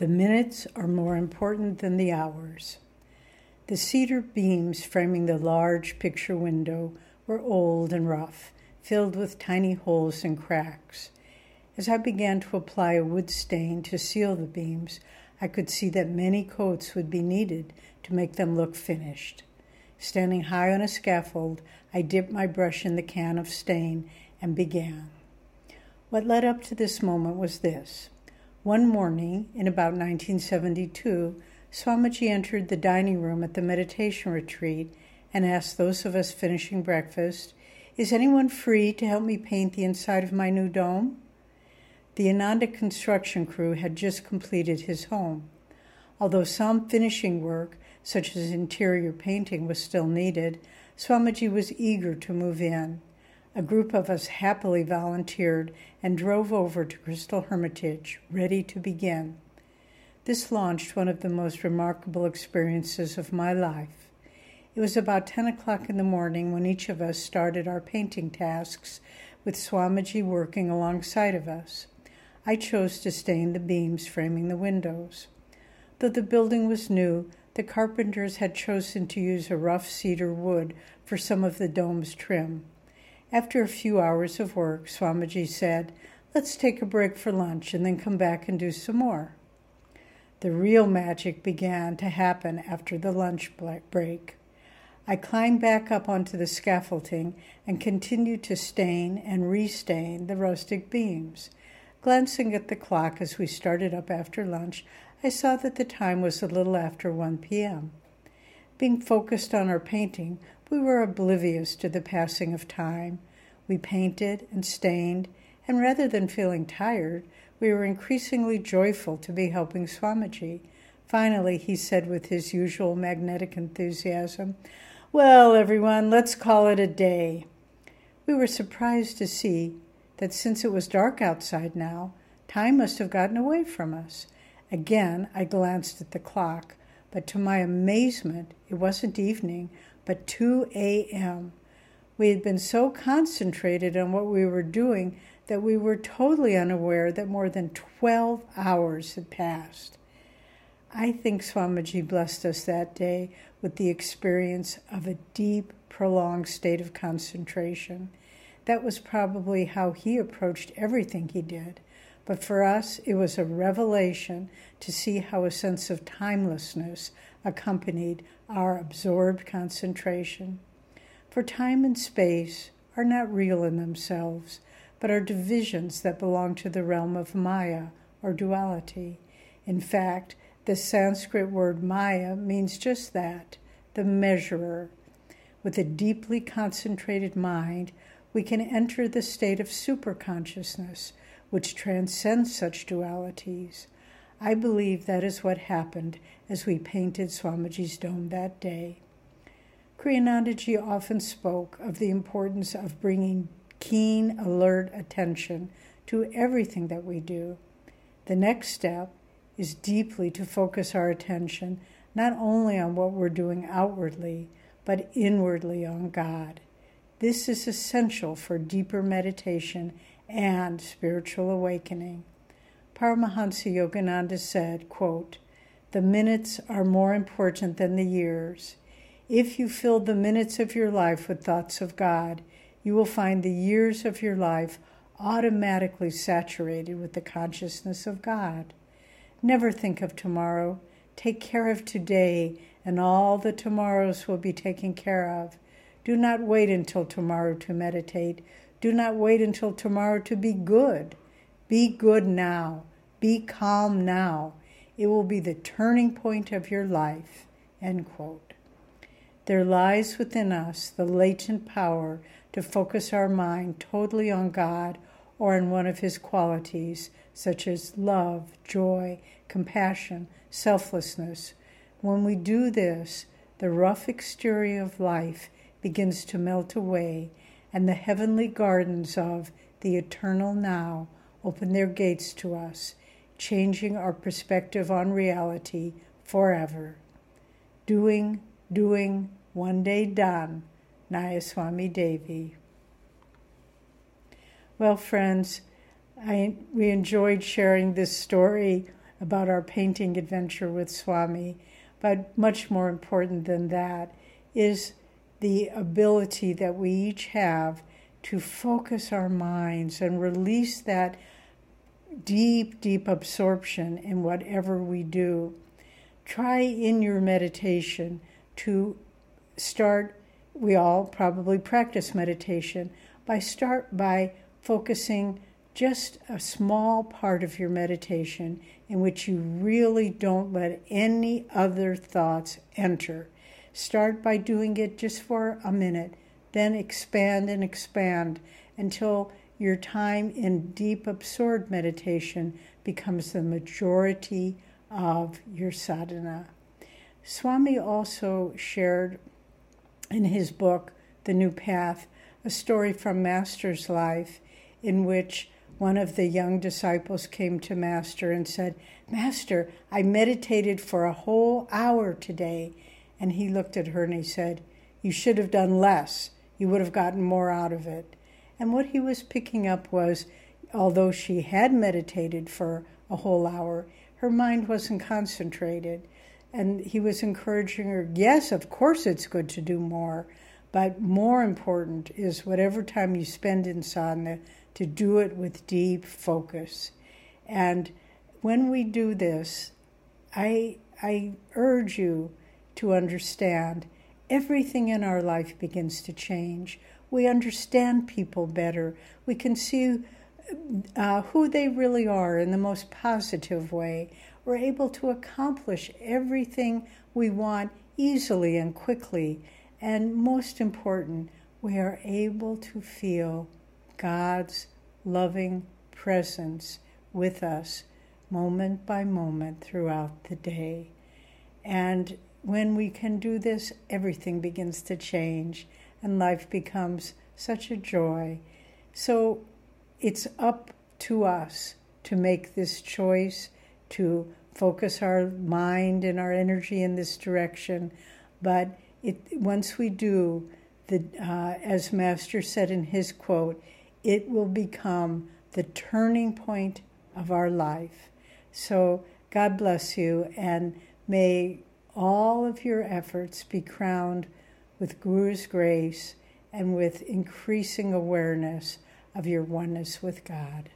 The minutes are more important than the hours. The cedar beams framing the large picture window were old and rough, filled with tiny holes and cracks. As I began to apply a wood stain to seal the beams, I could see that many coats would be needed to make them look finished. Standing high on a scaffold, I dipped my brush in the can of stain and began. What led up to this moment was this. One morning, in about 1972, Swamiji entered the dining room at the meditation retreat and asked those of us finishing breakfast, Is anyone free to help me paint the inside of my new dome? The Ananda construction crew had just completed his home. Although some finishing work, such as interior painting, was still needed, Swamiji was eager to move in. A group of us happily volunteered and drove over to Crystal Hermitage, ready to begin. This launched one of the most remarkable experiences of my life. It was about 10 o'clock in the morning when each of us started our painting tasks, with Swamiji working alongside of us. I chose to stain the beams framing the windows. Though the building was new, the carpenters had chosen to use a rough cedar wood for some of the dome's trim. After a few hours of work, Swamiji said, Let's take a break for lunch and then come back and do some more. The real magic began to happen after the lunch break. I climbed back up onto the scaffolding and continued to stain and restain the rustic beams. Glancing at the clock as we started up after lunch, I saw that the time was a little after 1 p.m. Being focused on our painting, we were oblivious to the passing of time. We painted and stained, and rather than feeling tired, we were increasingly joyful to be helping Swamiji. Finally, he said with his usual magnetic enthusiasm, Well, everyone, let's call it a day. We were surprised to see that since it was dark outside now, time must have gotten away from us. Again, I glanced at the clock, but to my amazement, it wasn't evening, but 2 a.m. We had been so concentrated on what we were doing that we were totally unaware that more than 12 hours had passed. I think Swamiji blessed us that day with the experience of a deep, prolonged state of concentration. That was probably how he approached everything he did. But for us, it was a revelation to see how a sense of timelessness accompanied our absorbed concentration. For time and space are not real in themselves, but are divisions that belong to the realm of Maya or duality. In fact, the Sanskrit word Maya means just that the measurer. With a deeply concentrated mind, we can enter the state of superconsciousness, which transcends such dualities. I believe that is what happened as we painted Swamiji's dome that day. Kriyanandaji often spoke of the importance of bringing keen, alert attention to everything that we do. The next step is deeply to focus our attention not only on what we're doing outwardly, but inwardly on God. This is essential for deeper meditation and spiritual awakening. Paramhansa Yogananda said, quote, The minutes are more important than the years. If you fill the minutes of your life with thoughts of God, you will find the years of your life automatically saturated with the consciousness of God. Never think of tomorrow. Take care of today, and all the tomorrows will be taken care of. Do not wait until tomorrow to meditate. Do not wait until tomorrow to be good. Be good now. Be calm now. It will be the turning point of your life. End quote. There lies within us the latent power to focus our mind totally on God or on one of His qualities, such as love, joy, compassion, selflessness. When we do this, the rough exterior of life begins to melt away, and the heavenly gardens of the eternal now open their gates to us, changing our perspective on reality forever. Doing, doing, one day done. Nayaswami Devi. Well, friends, I, we enjoyed sharing this story about our painting adventure with Swami, but much more important than that is the ability that we each have to focus our minds and release that deep, deep absorption in whatever we do. Try in your meditation to start, we all probably practice meditation, by start by focusing just a small part of your meditation in which you really don't let any other thoughts enter. Start by doing it just for a minute, then expand and expand until your time in deep absorbed meditation becomes the majority of your sadhana. Swami also shared in his book, The New Path, a story from Master's life in which one of the young disciples came to Master and said, Master, I meditated for a whole hour today. And he looked at her and he said, You should have done less. You would have gotten more out of it. And what he was picking up was, although she had meditated for a whole hour, her mind wasn't concentrated. And he was encouraging her, yes, of course it's good to do more, but more important is whatever time you spend in sadhana, to do it with deep focus. And when we do this, I, I urge you to understand everything in our life begins to change. We understand people better. We can see uh, who they really are in the most positive way. We're able to accomplish everything we want easily and quickly. And most important, we are able to feel God's loving presence with us moment by moment throughout the day. And when we can do this, everything begins to change and life becomes such a joy. So it's up to us to make this choice, to focus our mind and our energy in this direction. But it, once we do, the, uh, as Master said in his quote, it will become the turning point of our life. So, God bless you, and may all of your efforts be crowned with Guru's grace and with increasing awareness of your oneness with God.